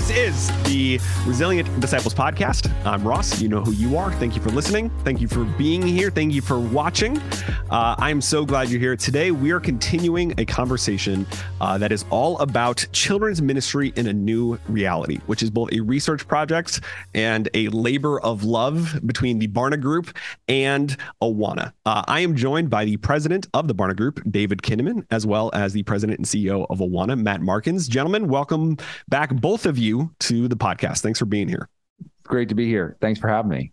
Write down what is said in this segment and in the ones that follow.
This is the Resilient Disciples Podcast. I'm Ross. You know who you are. Thank you for listening. Thank you for being here. Thank you for watching. Uh, I'm so glad you're here. Today, we are continuing a conversation uh, that is all about children's ministry in a new reality, which is both a research project and a labor of love between the Barna Group and Awana. Uh, I am joined by the president of the Barna Group, David Kinnaman, as well as the president and CEO of Awana, Matt Markins. Gentlemen, welcome back, both of you, to the podcast. Thanks for being here. Great to be here. Thanks for having me.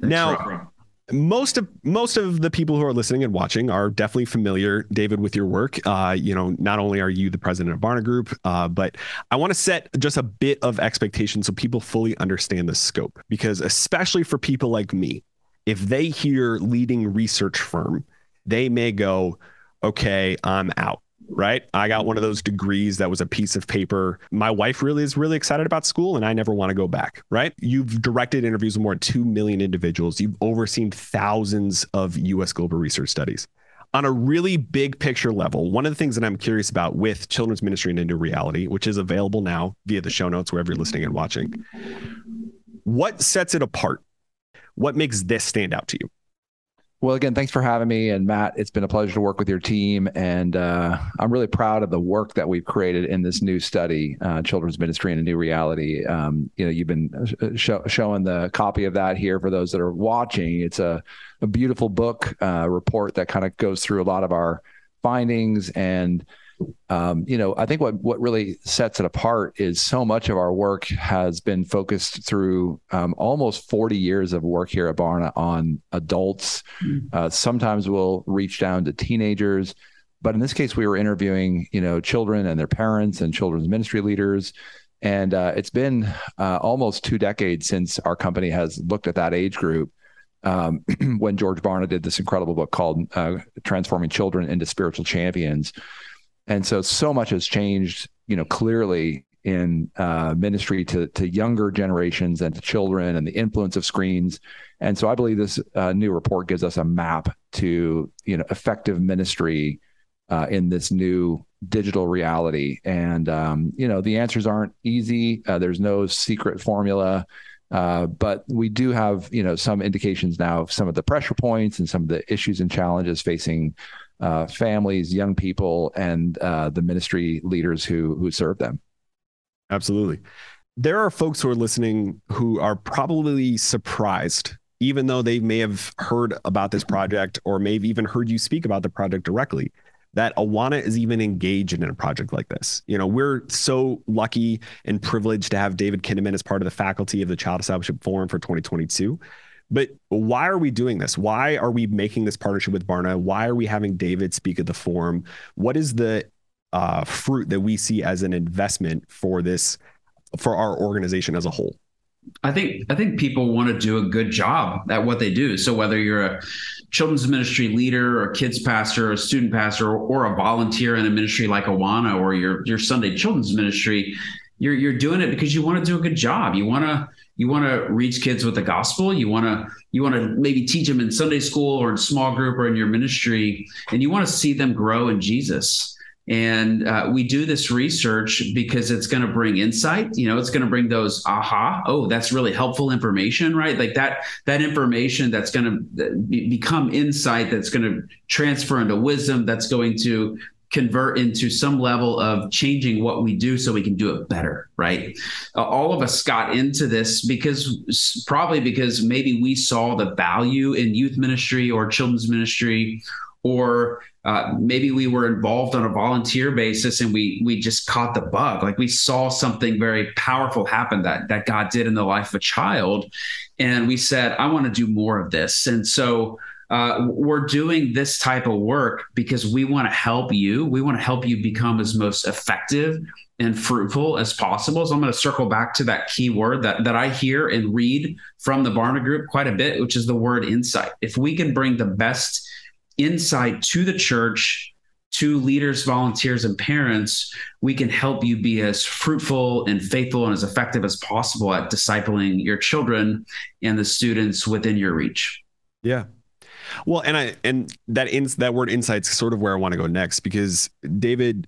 Thanks now, most of most of the people who are listening and watching are definitely familiar, David, with your work. Uh, you know, not only are you the president of Barna Group, uh, but I want to set just a bit of expectation so people fully understand the scope. Because especially for people like me, if they hear leading research firm, they may go, "Okay, I'm out." Right? I got one of those degrees that was a piece of paper. My wife really is really excited about school and I never want to go back, right? You've directed interviews with more than 2 million individuals. You've overseen thousands of US global research studies. On a really big picture level, one of the things that I'm curious about with children's ministry and into reality, which is available now via the show notes wherever you're listening and watching, what sets it apart? What makes this stand out to you? Well, again, thanks for having me. And Matt, it's been a pleasure to work with your team. And uh, I'm really proud of the work that we've created in this new study, uh, Children's Ministry in a New Reality. Um, you know, you've been uh, show, showing the copy of that here for those that are watching. It's a, a beautiful book uh, report that kind of goes through a lot of our findings and um, you know, I think what what really sets it apart is so much of our work has been focused through um, almost 40 years of work here at Barna on adults. Mm-hmm. Uh, sometimes we'll reach down to teenagers, but in this case, we were interviewing, you know, children and their parents and children's ministry leaders. And uh, it's been uh, almost two decades since our company has looked at that age group. Um, when George Barna did this incredible book called uh, Transforming Children into Spiritual Champions. And so, so much has changed, you know, clearly in uh, ministry to to younger generations and to children and the influence of screens. And so I believe this uh, new report gives us a map to you know effective ministry uh, in this new digital reality. And um, you know the answers aren't easy. Uh, there's no secret formula. Uh, but we do have, you know, some indications now of some of the pressure points and some of the issues and challenges facing uh, families, young people, and uh, the ministry leaders who who serve them. Absolutely. There are folks who are listening who are probably surprised, even though they may have heard about this project or may have even heard you speak about the project directly, that Awana is even engaged in a project like this. You know, we're so lucky and privileged to have David Kinnaman as part of the faculty of the Child Discipleship Forum for 2022. But why are we doing this? Why are we making this partnership with Barna? Why are we having David speak at the forum? What is the uh, fruit that we see as an investment for this, for our organization as a whole? I think I think people want to do a good job at what they do. So whether you're a children's ministry leader or kids pastor or a student pastor or, or a volunteer in a ministry like Awana or your your Sunday children's ministry, you're you're doing it because you want to do a good job. You want to you want to reach kids with the gospel? You want to you want to maybe teach them in sunday school or in small group or in your ministry and you want to see them grow in jesus. And uh, we do this research because it's going to bring insight you know it's going to bring those aha oh that's really helpful information right? Like that that information that's going to uh, be, become insight that's going to transfer into wisdom that's going to convert into some level of changing what we do so we can do it better right? Uh, all of us got into this because probably because maybe we saw the value in youth ministry or children's ministry or uh, maybe we were involved on a volunteer basis and we we just caught the bug. Like we saw something very powerful happen that that god did in the life of a child and we said i want to do more of this. And so uh, we're doing this type of work because we want to help you. We want to help you become as most effective and fruitful as possible. So I'm going to circle back to that key word that, that I hear and read from the Barna Group quite a bit, which is the word insight. If we can bring the best insight to the church, to leaders, volunteers, and parents, we can help you be as fruitful and faithful and as effective as possible at discipling your children and the students within your reach. Yeah, well, and I and that ins that word insights sort of where I want to go next because David,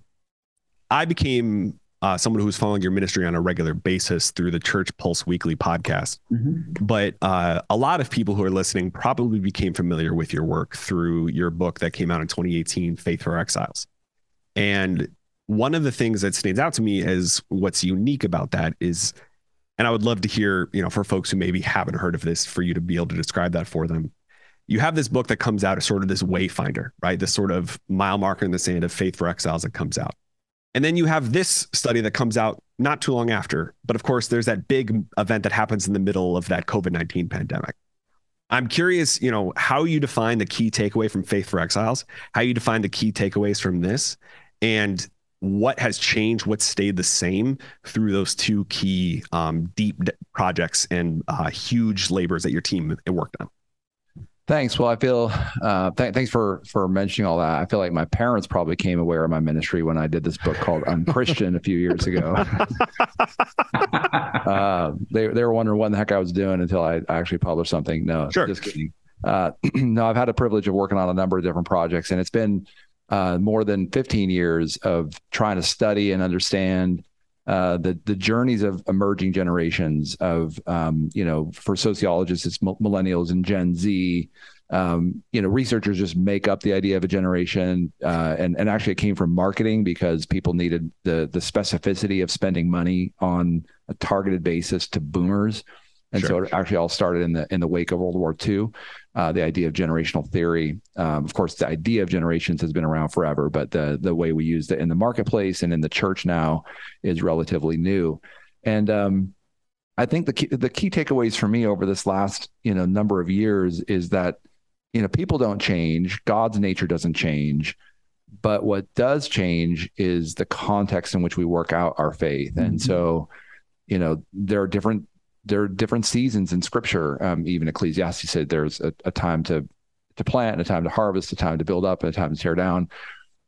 I became uh, someone who's following your ministry on a regular basis through the Church Pulse Weekly podcast. Mm-hmm. But uh, a lot of people who are listening probably became familiar with your work through your book that came out in 2018, Faith for Exiles. And one of the things that stands out to me as what's unique about that is, and I would love to hear, you know, for folks who maybe haven't heard of this, for you to be able to describe that for them. You have this book that comes out as sort of this wayfinder, right? This sort of mile marker in the sand of faith for exiles that comes out. And then you have this study that comes out not too long after. But of course, there's that big event that happens in the middle of that COVID 19 pandemic. I'm curious, you know, how you define the key takeaway from Faith for Exiles, how you define the key takeaways from this, and what has changed, what stayed the same through those two key um, deep projects and uh, huge labors that your team worked on. Thanks. Well, I feel uh, th- thanks for for mentioning all that. I feel like my parents probably came aware of my ministry when I did this book called Unchristian a few years ago. uh, they they were wondering what the heck I was doing until I actually published something. No, sure. just kidding. Uh, no, I've had the privilege of working on a number of different projects, and it's been uh, more than 15 years of trying to study and understand uh, the the journeys of emerging generations of um, you know for sociologists it's millennials and Gen Z. Um, you know, researchers just make up the idea of a generation, uh, and and actually it came from marketing because people needed the the specificity of spending money on a targeted basis to boomers. And sure. so it actually all started in the in the wake of World War II. Uh, the idea of generational theory. Um, of course, the idea of generations has been around forever, but the the way we use it in the marketplace and in the church now is relatively new. And um, I think the key, the key takeaways for me over this last you know number of years is that you know people don't change, God's nature doesn't change, but what does change is the context in which we work out our faith. Mm-hmm. And so, you know, there are different there are different seasons in scripture. Um, even Ecclesiastes said there's a, a, time to to plant a time to harvest, a time to build up and a time to tear down.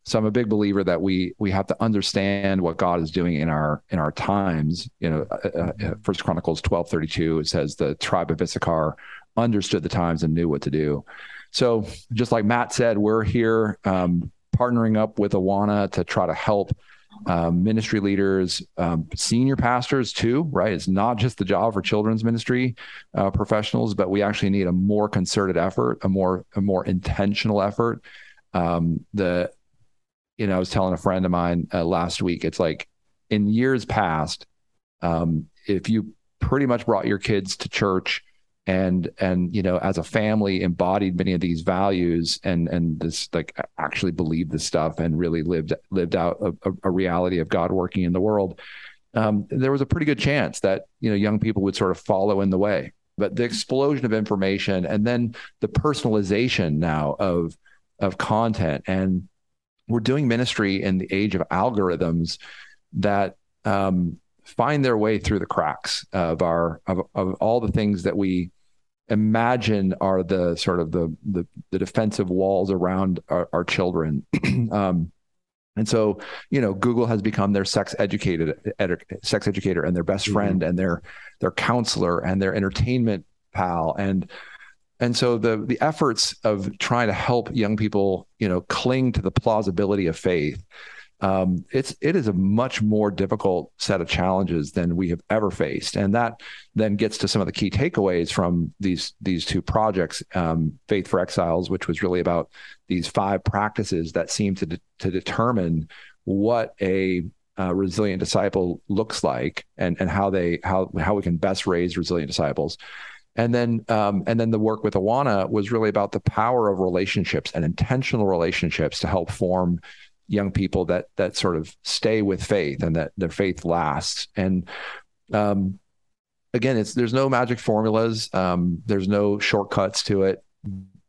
So I'm a big believer that we we have to understand what God is doing in our in our times. You know, uh, uh, uh First Chronicles 12:32 it says the tribe of Issachar understood the times and knew what to do. So just like Matt said, we're here um, partnering up with Awana to try to help um, ministry leaders, um, senior pastors too, right? It's not just the job for children's ministry uh, professionals, but we actually need a more concerted effort, a more a more intentional effort. Um, the, you know, I was telling a friend of mine uh, last week. It's like in years past, um, if you pretty much brought your kids to church and and you know as a family embodied many of these values and and this like actually believed this stuff and really lived lived out a, a reality of god working in the world um, there was a pretty good chance that you know young people would sort of follow in the way. But the explosion of information and then the personalization now of of content and we're doing ministry in the age of algorithms that um, find their way through the cracks of our of, of all the things that we imagine are the sort of the the, the defensive walls around our, our children. um, and so, you know, Google has become their sex educated ed, sex educator and their best mm-hmm. friend and their their counselor and their entertainment pal and and so the the efforts of trying to help young people, you know, cling to the plausibility of faith um, it's it is a much more difficult set of challenges than we have ever faced, and that then gets to some of the key takeaways from these these two projects, um, Faith for Exiles, which was really about these five practices that seem to de- to determine what a uh, resilient disciple looks like, and and how they how how we can best raise resilient disciples. And then, um, and then the work with Awana was really about the power of relationships and intentional relationships to help form young people that that sort of stay with faith and that their faith lasts. And um, again, it's there's no magic formulas. Um, there's no shortcuts to it.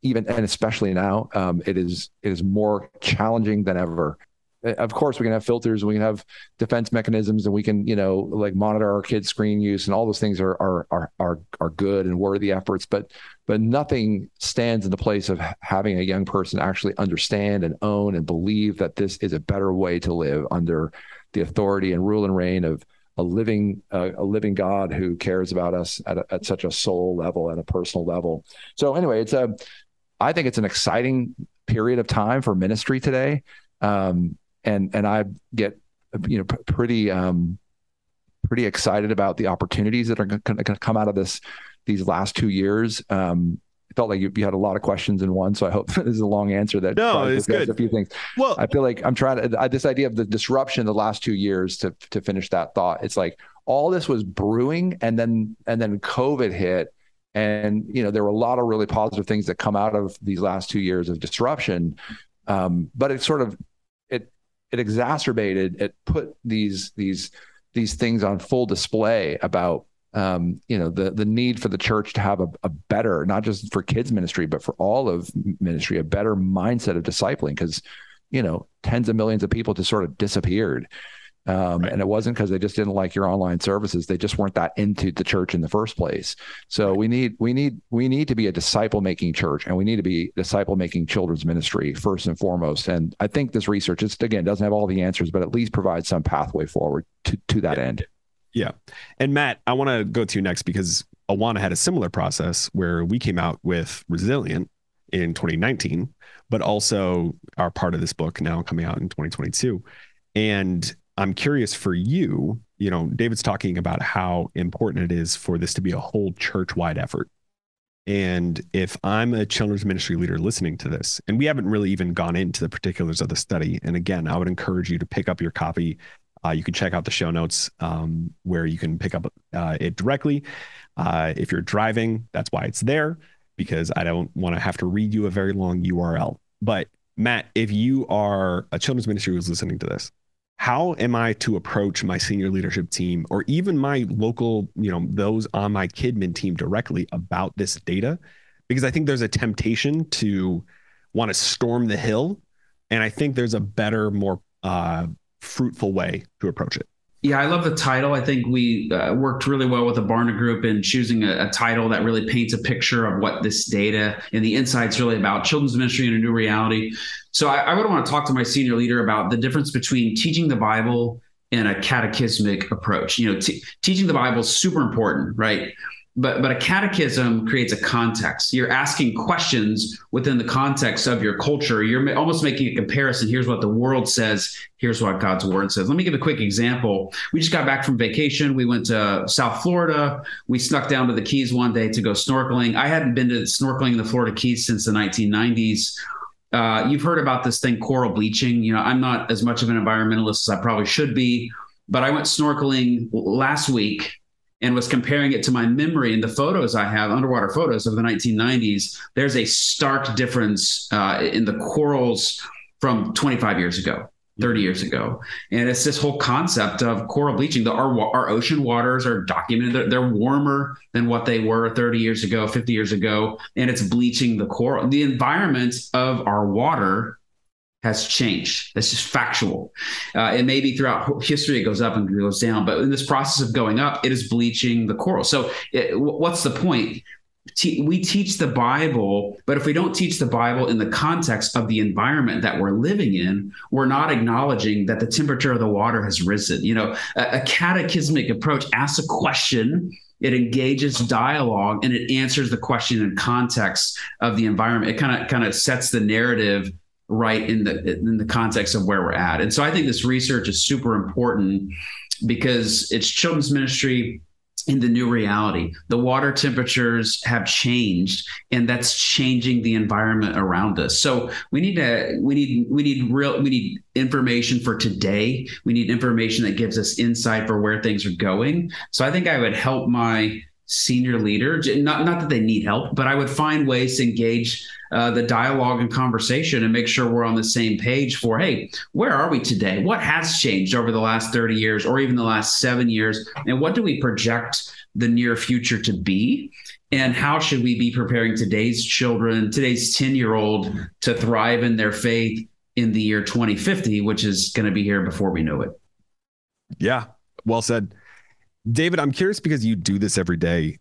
Even and especially now, um, it is it is more challenging than ever of course we can have filters we can have defense mechanisms and we can you know like monitor our kids screen use and all those things are are are are, are good and worthy efforts but but nothing stands in the place of having a young person actually understand and own and believe that this is a better way to live under the authority and rule and reign of a living uh, a living God who cares about us at, a, at such a soul level and a personal level. So anyway, it's a I think it's an exciting period of time for ministry today. Um, and and I get you know, pretty um, pretty excited about the opportunities that are going to come out of this these last two years. Um, it felt like you, you, had a lot of questions in one, so I hope this is a long answer that no, it's good. A few things. Well, I feel like I'm trying to this idea of the disruption the last two years to to finish that thought. It's like all this was brewing, and then and then COVID hit, and you know there were a lot of really positive things that come out of these last two years of disruption, um, but it sort of it it exacerbated it put these these these things on full display about um, you know the the need for the church to have a, a, better not just for kids ministry but for all of ministry a better mindset of discipling because you know tens of millions of people just sort of disappeared um, right. and it wasn't because they just didn't like your online services they just weren't that into the church in the first place so right. we need we need we need to be a disciple making church and we need to be disciple making children's ministry first and foremost and i think this research just again doesn't have all the answers but at least provides some pathway forward to to that yeah. end yeah. And Matt, I want to go to you next because Awana had a similar process where we came out with Resilient in 2019, but also are part of this book now coming out in 2022. And I'm curious for you, you know, David's talking about how important it is for this to be a whole church wide effort. And if I'm a children's ministry leader listening to this, and we haven't really even gone into the particulars of the study, and again, I would encourage you to pick up your copy uh, you can check out the show notes um, where you can pick up uh, it directly. Uh, if you're driving, that's why it's there because I don't want to have to read you a very long URL. But Matt, if you are a children's ministry who's listening to this, how am I to approach my senior leadership team or even my local, you know, those on my KidMin team directly about this data? Because I think there's a temptation to want to storm the hill. And I think there's a better, more uh, fruitful way to approach it. Yeah, I love the title. I think we uh, worked really well with the Barna Group in choosing a, a, title that really paints a picture of what this data and the insights really about children's ministry in a new reality. So I, I would want to talk to my senior leader about the difference between teaching the Bible and a catechismic approach. You know, t- teaching the Bible is super important, right? But but a catechism creates a context. You're asking questions within the context of your culture. You're almost making a comparison. Here's what the world says. Here's what god's word says. Let me give a quick example. We just got back from vacation. We went to south florida. We snuck down to the keys one day to go snorkeling. I hadn't been to snorkeling in the florida keys since the 1990s uh, you've heard about this thing coral bleaching. You know i'm not as much of an environmentalist as i probably should be but i went snorkeling last week and was comparing it to my memory and the photos I have, underwater photos of the 1990s, there's a stark difference uh, in the corals from 25 years ago. 30 years ago. And it's this whole concept of coral bleaching. The, our, our ocean waters are documented. They're, they're, warmer than what they were 30 years ago, 50 years ago. And it's bleaching the coral. The environment of our water has changed. That's just factual. Uh, and maybe throughout history it goes up and goes down, but in this process of going up, it is bleaching the coral. So, it, what's the point? we teach the Bible, but if we don't teach the Bible in the context of the environment that we're living in, we're not acknowledging that the temperature of the water has risen. You know, a, a catechismic approach asks a question it engages dialogue and it answers the question in context of the environment it kind of kind of sets the narrative right in the in the context of where we're at. And so I think this research is super important because it's children's ministry in the new reality. The water temperatures have changed and that's changing the environment around us. So we need to we need we need real we need information for today. We need information that gives us insight for where things are going. So I think I would help my senior leader not not that they need help, but I would find ways to engage uh, the dialogue and conversation and make sure we're on the same page for hey where are we today? What has changed over the last 30 years or even the last seven years? And what do we project the near future to be? And how should we be preparing today's children today's 10 year old to thrive in their faith in the year 2050 which is going to be here before we know it? Yeah well said. David i'm curious because you do this every day.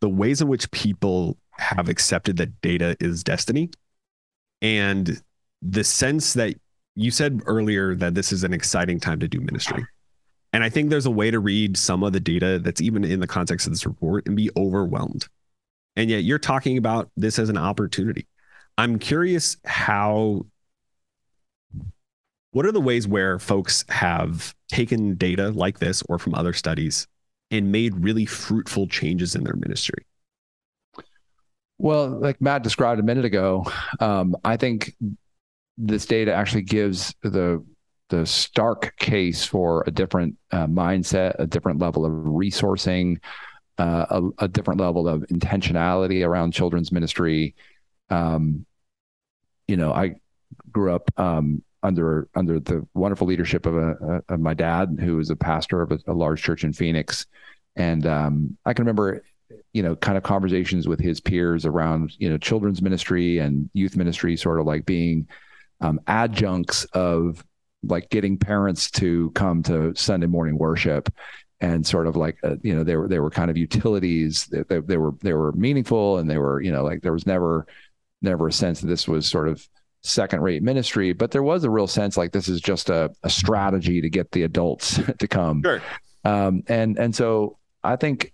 The ways in which people have accepted that data is destiny. And the sense that you said earlier that this is an exciting time to do ministry. And i think there's a way to read some of the data that's even in the context of this report and be overwhelmed. And yet you're talking about this as an opportunity. I'm curious how what are the ways where folks have taken data like this or from other studies and made really fruitful changes in their ministry? Well, like Matt described a minute ago, um, I think this data actually gives the the stark case for a different uh, mindset, a different level of resourcing, uh, a, a, different level of intentionality around children's ministry. Um, you know, I grew up um, under under the wonderful leadership of, a, of my dad, who was a pastor of a, a large church in Phoenix, and um, I can remember, you know, kind of conversations with his peers around you know children's ministry and youth ministry, sort of like being um, adjuncts of like getting parents to come to Sunday morning worship and sort of like uh, you know they were they were kind of utilities they, they, they, were they were meaningful and they were you know like there was never never a sense that this was sort of second rate ministry but there was a real sense like this is just a, a strategy to get the adults to come sure. um, and and so i think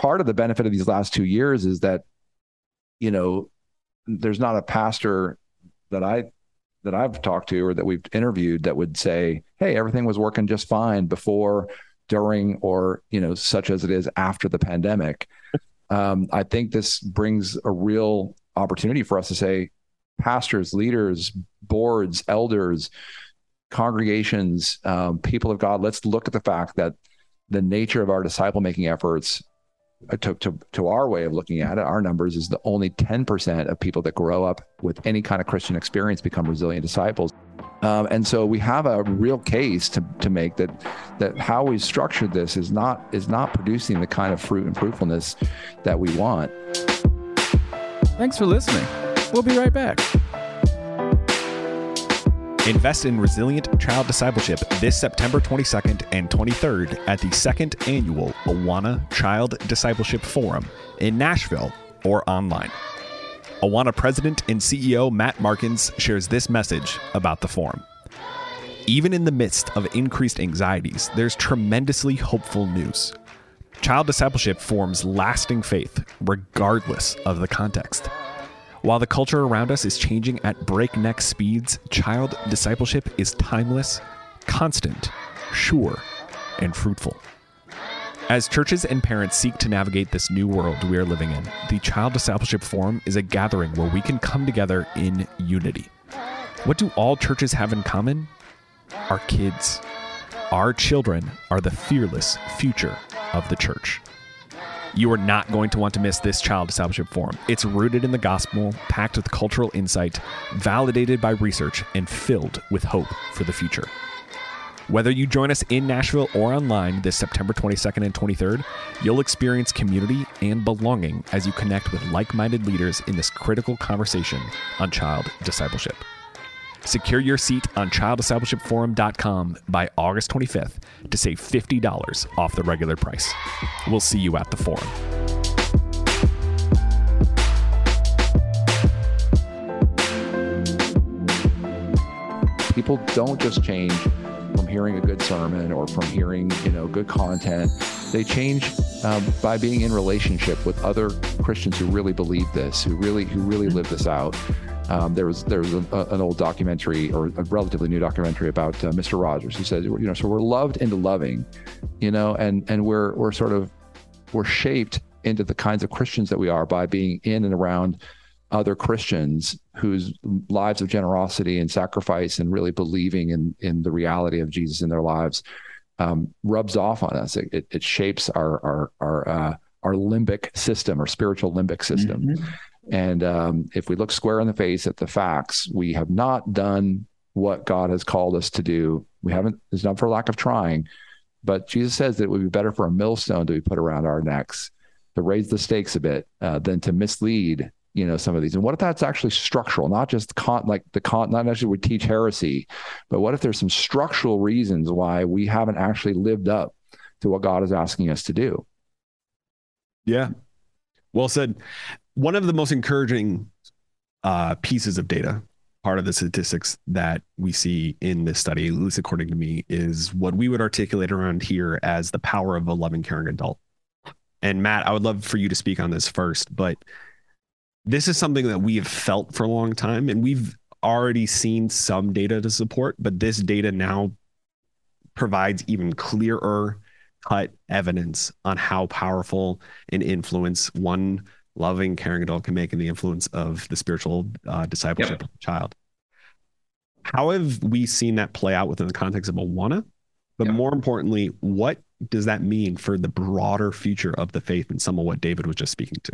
part of the benefit of these last two years is that you know there's not a pastor that i that I've talked to or that we've interviewed that would say, "Hey, everything was working just fine before, during, or you know, such as it is after the pandemic." Um, I think this brings a real opportunity for us to say, pastors, leaders, boards, elders, congregations, um, people of God, let's look at the fact that the nature of our disciple making efforts to, to, to our way of looking at it, our numbers is the only 10% of people that grow up with any kind of Christian experience become resilient disciples. Um, and so we have a real case to, to make that that how we structured this is not is not producing the kind of fruit and fruitfulness that we want. Thanks for listening. We'll be right back. Invest in resilient child discipleship this September 22nd and 23rd at the second annual Awana Child Discipleship Forum in Nashville or online. Awana President and CEO Matt Markins shares this message about the forum. Even in the midst of increased anxieties, there's tremendously hopeful news. Child discipleship forms lasting faith regardless of the context. While the culture around us is changing at breakneck speeds, child discipleship is timeless, constant, sure, and fruitful. As churches and parents seek to navigate this new world we are living in, the Child Discipleship Forum is a gathering where we can come together in unity. What do all churches have in common? Our kids. Our children are the fearless future of the church. You are not going to want to miss this child discipleship forum. It's rooted in the gospel, packed with cultural insight, validated by research, and filled with hope for the future. Whether you join us in Nashville or online this September 22nd and 23rd, you'll experience community and belonging as you connect with like minded leaders in this critical conversation on child discipleship. Secure your seat on childdiscipleshipforum.com by August 25th to save $50 off the regular price. We'll see you at the forum. People don't just change from hearing a good sermon or from hearing you know good content they change um, by being in relationship with other christians who really believe this who really who really live this out um, there was there was a, a, an old documentary or a relatively new documentary about uh, Mr. Rogers who says you know so we're loved into loving, you know, and and we're we're sort of we're shaped into the kinds of Christians that we are by being in and around other Christians whose lives of generosity and sacrifice and really believing in in the reality of Jesus in their lives um, rubs off on us. It, it, it shapes our our our uh, our limbic system, our spiritual limbic system. Mm-hmm. And um, if we look square in the face at the facts, we have not done what God has called us to do. We haven't, it's not for lack of trying, but Jesus says that it would be better for a millstone to be put around our necks to raise the stakes a bit uh, than to mislead you know some of these. And what if that's actually structural not just con like the con not necessarily we teach heresy but what if there's some structural reasons why we haven't actually lived up to what god is asking us to do? Yeah. Well said one of the most encouraging uh, pieces of data, part of the statistics that we see in this study, at least according to me, is what we would articulate around here as the power of a loving, caring adult. And Matt, I would love for you to speak on this first, but this is something that we have felt for a long time, and we've already seen some data to support, but this data now provides even clearer cut evidence on how powerful an influence one loving, caring adult can make in the influence of the spiritual uh, discipleship yep. of the child. How have we seen that play out within the context of Awana? But yep. more importantly, what does that mean for the broader future of the faith and some of what David was just speaking to?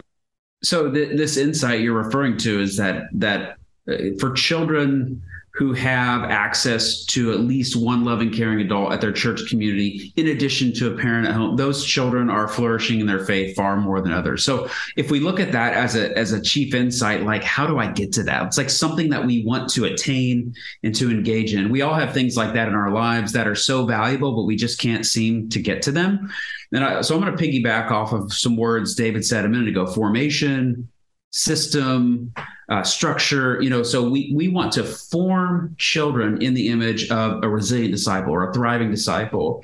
So th- this insight you're referring to is that that uh, for children who have access to at least one loving, caring adult at their church community, in addition to a parent at home. Those children are flourishing in their faith far more than others. So if we look at that as a as a chief insight, like how do I get to that? It's like something that we want to attain and to engage in. We all have things like that in our lives that are so valuable, but we just can't seem to get to them. And I, so I'm going to piggyback off of some words David said a minute ago: formation, system, uh, structure. You know, so we we want to form children in the image of a resilient disciple or a thriving disciple,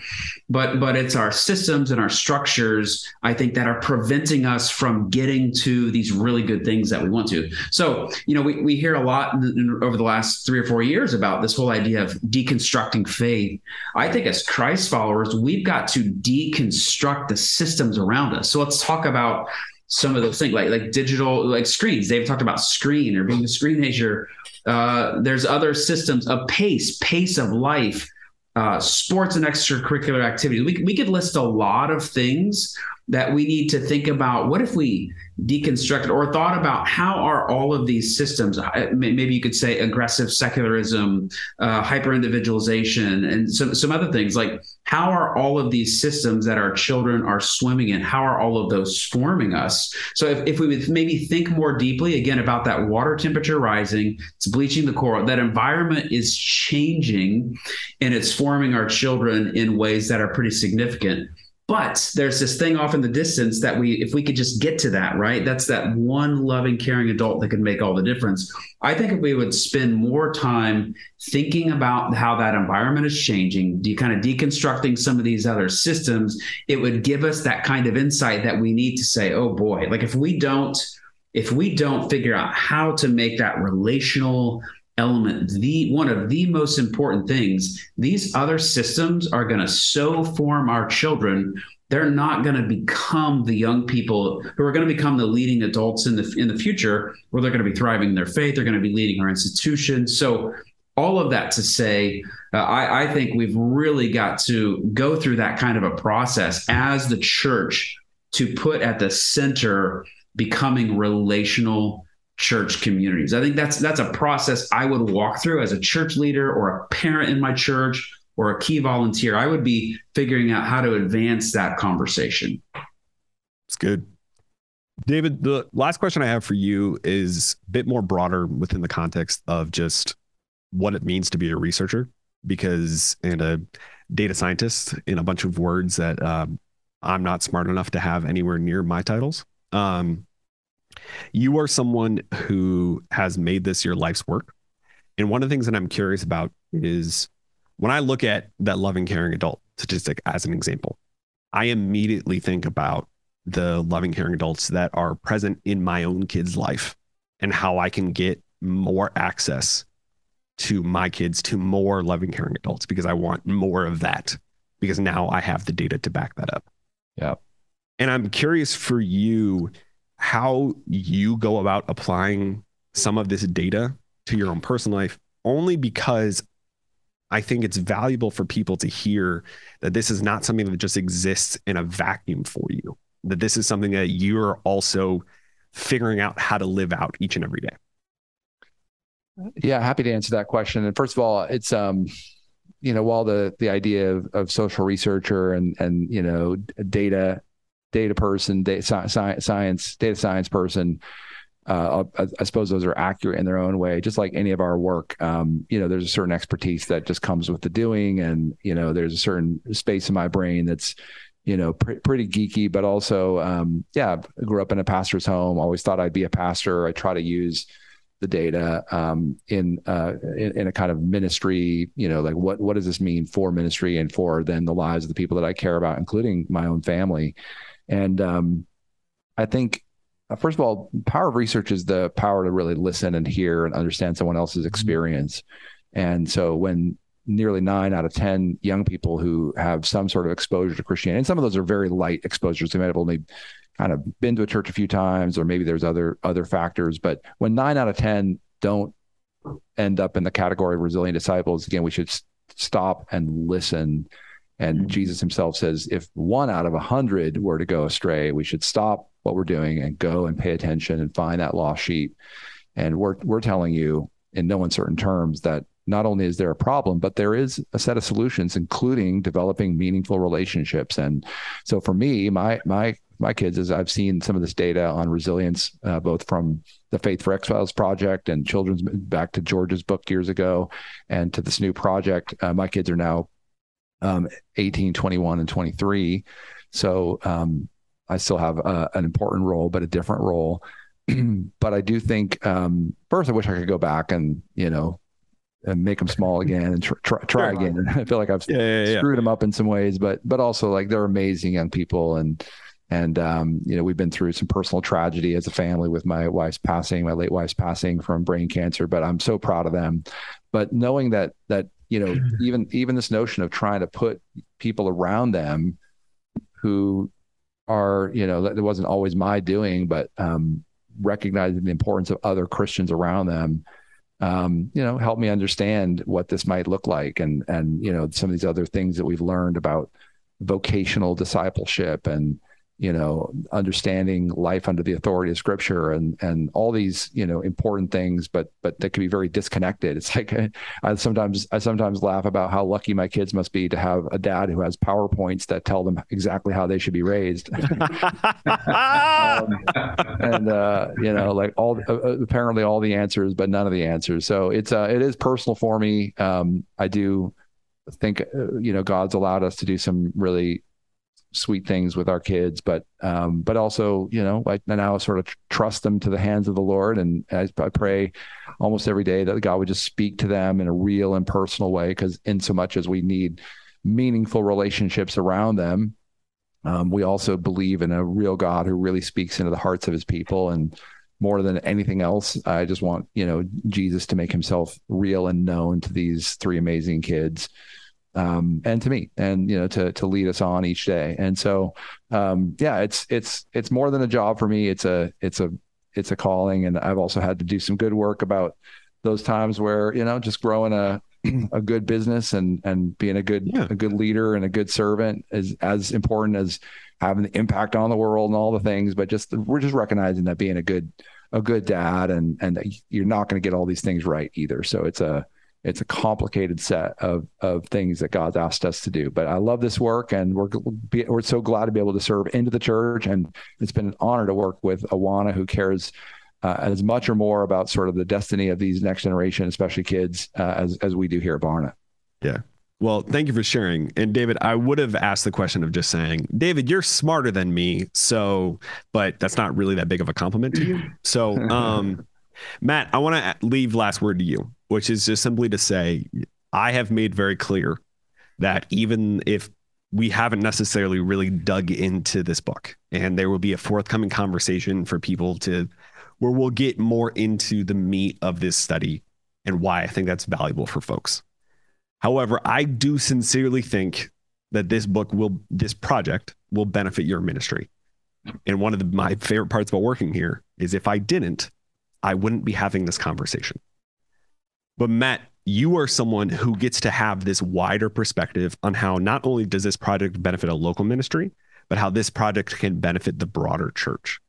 but but it's our systems and our structures I think that are preventing us from getting to these really good things that we want to. So you know, we we hear a lot in, in, over the last three or four years about this whole idea of deconstructing faith. I think as Christ followers, we've got to deconstruct the systems around us. So let's talk about some of those things like like digital like screens. They've talked about screen or being a screenager. Uh, there's other systems of pace, pace of life, uh, sports and extracurricular activities. We we could list a lot of things that we need to think about. What if we deconstructed or thought about how are all of these systems uh, maybe you could say aggressive secularism uh, hyper individualization and some, some other things like how are all of these systems that our children are swimming in how are all of those forming us so if, if we would maybe think more deeply again about that water temperature rising it's bleaching the coral that environment is changing and it's forming our children in ways that are pretty significant but there's this thing off in the distance that we, if we could just get to that, right? That's that one loving, caring adult that can make all the difference. I think if we would spend more time thinking about how that environment is changing, de- kind of deconstructing some of these other systems, it would give us that kind of insight that we need to say, oh boy, like if we don't, if we don't figure out how to make that relational element the one of the most important things these other systems are going to so form our children they're not going to become the young people who are going to become the leading adults in the in the future where they're going to be thriving in their faith they're going to be leading our institutions. So all of that to say uh, I, I think we've really got to go through that kind of a process as the church to put at the center becoming relational church communities. I think that's that's a process I would walk through as a church leader or a parent in my church or a key volunteer. I would be figuring out how to advance that conversation. It's good. David, the last question I have for you is a bit more broader within the context of just what it means to be a researcher because and a data scientist in a bunch of words that um, I'm not smart enough to have anywhere near my titles. Um, you are someone who has made this your life's work. And one of the things that I'm curious about is when I look at that loving, caring adult statistic as an example, I immediately think about the loving, caring adults that are present in my own kid's life and how I can get more access to my kids, to more loving, caring adults, because I want more of that, because now I have the data to back that up. Yeah. And I'm curious for you how you go about applying some of this data to your own personal life only because I think it's valuable for people to hear that this is not something that just exists in a vacuum for you, that this is something that you're also figuring out how to live out each and every day. Yeah, happy to answer that question. And first of all, it's um, you know, while the the idea of, of social researcher and and you know data data person, data science, science data science person. Uh, I, I, suppose those are accurate in their own way, just like any of our work. Um, you know, there's a certain expertise that just comes with the doing, and you know, there's a certain space in my brain that's, you know, pr- pretty geeky, but also, um, yeah, I grew up in a pastor's home. Always thought I'd be a pastor. I try to use the data um, in, uh, in, in a kind of ministry. You know, like what what does this mean for ministry and for then the lives of the people that I care about, including my own family. And um, I think uh, first of all, power of research is the power to really listen and hear and understand someone else's mm-hmm. experience. And so when nearly nine out of 10 young people who have some sort of exposure to Christianity, and some of those are very light exposures, they might have only kind of been to a church a few times, or maybe there's other other factors. But when nine out of 10 don't end up in the category of resilient disciples, again, we should stop and listen. And mm-hmm. Jesus himself says, if one out of a hundred were to go astray, we should stop what we're doing and go and pay attention and find that lost sheep. And we're we're telling you in no uncertain terms that not only is there a problem, but there is a set of solutions, including developing meaningful relationships. And so for me, my my my kids is I've seen some of this data on resilience, uh, both from the Faith for Exiles project and children's back to George's book years ago, and to this new project. Uh, my kids are now um, 18, 21, and 23. So um, I still have uh, an important role, but a different role. but I do think um, first, I wish I could go back and you know and make them small again and tr- try, try again. And I feel like I've yeah, yeah, yeah. screwed them up in some ways, but but also like they're amazing young people and and um, you know we've been through some personal tragedy as a family with my wife's passing, my late wife's passing from brain cancer. But I'm so proud of them. But knowing that that you know even even this notion of trying to put people around them who are you know it wasn't always my doing, but um, recognizing the importance of other Christians around them. Um, you know, help me understand what this might look like, and and you know some of these other things that we've learned about vocational discipleship and you know understanding life under the authority of scripture and and all these you know important things but but that can be very disconnected. It's like i sometimes i sometimes laugh about how lucky my kids must be to have a dad who has powerpoints that tell them exactly how they should be raised. Um, and uh you know like all uh, uh, apparently all the answers but none of the answers. So it's uh it is personal for me. Um i do think uh, you know god's allowed us to do some really sweet things with our kids, but um, but also you know I now sort of trust them to the hands of the Lord, and I, I pray almost every day that God would just speak to them in a real and personal way, because in so much as we need meaningful relationships around them, um, we also believe in a real God who really speaks into the hearts of His people, and more than anything else, I just want you know Jesus to make Himself real and known to these three amazing kids um, and to me, and you know, to to lead us on each day. And so, um, yeah, it's it's it's more than a job for me. It's a it's a it's a calling, and I've also had to do some good work about those times where you know just growing a a good business and and being a good yeah. a good leader and a good servant is as important as having the impact on the world and all the things. But just we're just recognizing that being a good a good dad and and you're not going to get all these things right either. So it's a it's a complicated set of of things that God's asked us to do. But I love this work, and we're we're so glad to be able to serve into the church, and it's been an honor to work with Awana, who cares. Uh, as much or more about sort of the destiny of these next generation, especially kids, uh, as as we do here at Barna. Yeah, well, thank you for sharing. And David, I would have asked the question of just saying, David, you're smarter than me. So, but that's not really that big of a compliment to you. So, um, Matt, I want to leave last word to you which is just simply to say, I have made very clear that even if we haven't necessarily really dug into this book, and there will be a forthcoming conversation for people to where we'll get more into the meat of this study and why I think that's valuable for folks. However, I do sincerely think that this book will, this project will benefit your ministry. And one of the, my favorite parts about working here is if I didn't, I wouldn't be having this conversation. But Matt, you are someone who gets to have this wider perspective on how not only does this project benefit a local ministry, but how this project can benefit the broader church.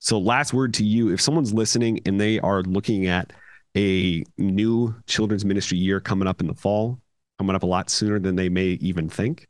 So, last word to you if someone's listening and they are looking at a new children's ministry year coming up in the fall, coming up a lot sooner than they may even think,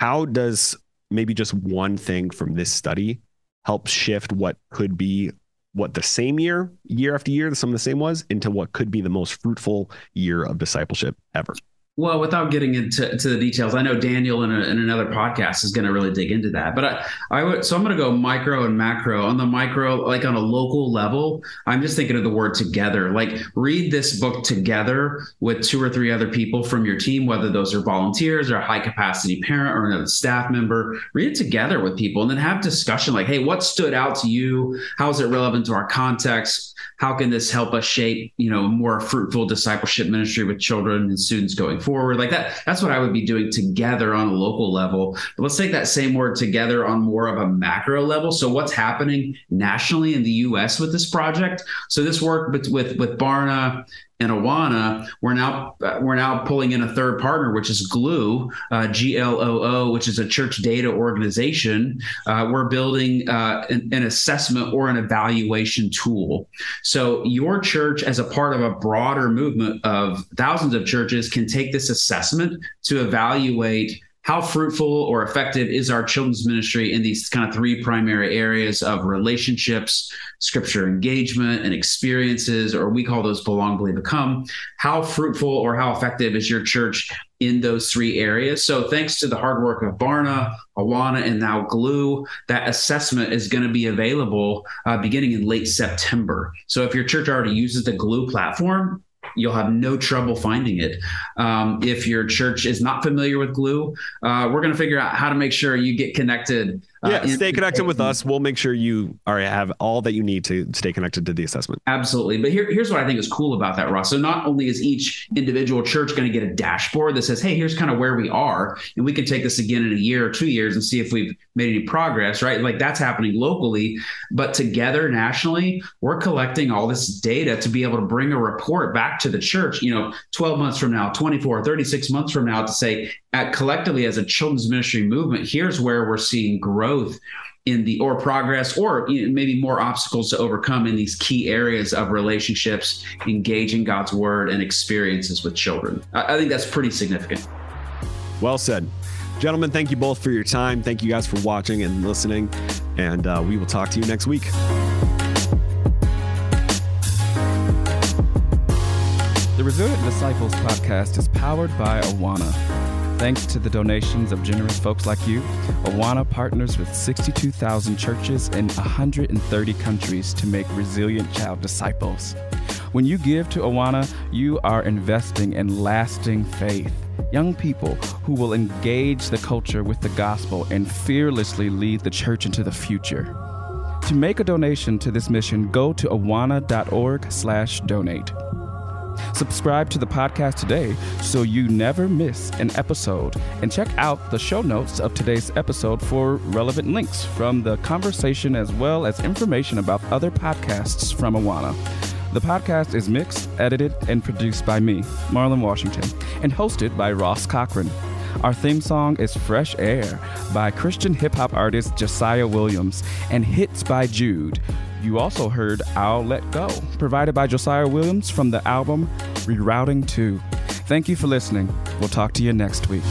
how does maybe just one thing from this study help shift what could be what the same year, year after year, some of the same was, into what could be the most fruitful year of discipleship ever. Well, without getting into to the details, I know Daniel in, a, in another podcast is going to really dig into that. But I, I would so I'm going to go micro and macro. On the micro, like on a local level, I'm just thinking of the word together. Like read this book together with two or three other people from your team, whether those are volunteers or a high capacity parent or another staff member. Read it together with people, and then have discussion. Like, hey, what stood out to you? How is it relevant to our context? How can this help us shape, you know, more fruitful discipleship ministry with children and students going forward? Like that that's what i would be doing together on a local level. But let's take that same word together on more of a macro level. So what's happening nationally in the us with this project? So this work with with, with barna and Awana, we're now we're now pulling in a third partner, which is Gloo, uh, G L O O, which is a church data organization. Uh, we're building uh, an, an, assessment or an evaluation tool. So your church, as a part of a broader movement of thousands of churches, can take this assessment to evaluate how fruitful or effective is our children's ministry in these kind of three primary areas of relationships, scripture engagement, and experiences, or we call those belong, believe, become? How fruitful or how effective is your church in those three areas? So, thanks to the hard work of Barna, Awana, and now Gloo, that assessment is going to be available uh, beginning in late September. So, if your church already uses the Gloo platform, you'll have no trouble finding it. Um, if your church is not familiar with Gloo, uh, we're going to figure out how to make sure you get connected uh, yeah, stay connected with us. We'll make sure you are have all that you need to stay connected to the assessment. Absolutely. But here, here's what I think is cool about that, Ross. So not only is each individual church going to get a dashboard that says, "Hey, here's kind of where we are," and we can take this again in a year or two years and see if we've made any progress. Right? Like that's happening locally, but together nationally, we're collecting all this data to be able to bring a report back to the church. You know, 12 months from now, 24, 36 months from now, to say, at collectively as a children's ministry movement, here's where we're seeing growth in the or progress or you know, maybe more obstacles to overcome in these key areas of relationships, engaging God's word and experiences with children. I, I think that's pretty significant. Well said. Gentlemen, thank you both for your time. Thank you guys for watching and listening. And uh, we will talk to you next week. The Resilient Disciples podcast is powered by Awana Thanks to the donations of generous folks like you, Awana partners with 62,000 churches in 130 countries to make resilient child disciples. When you give to Awana, you are investing in lasting faith. Young people who will engage the culture with the gospel and fearlessly lead the church into the future. To make a donation to this mission, go to awana.org/donate. Subscribe to the podcast today so you never miss an episode. And check out the show notes of today's episode for relevant links from the conversation as well as information about other podcasts from Awana. The podcast is mixed, edited, and produced by me, Marlon Washington, and hosted by Ross Cochran. Our theme song is Fresh Air by Christian hip hop artist Josiah Williams and Hits by Jude. You also heard I'll Let Go, provided by Josiah Williams from the album Rerouting 2. Thank you for listening. We'll talk to you next week.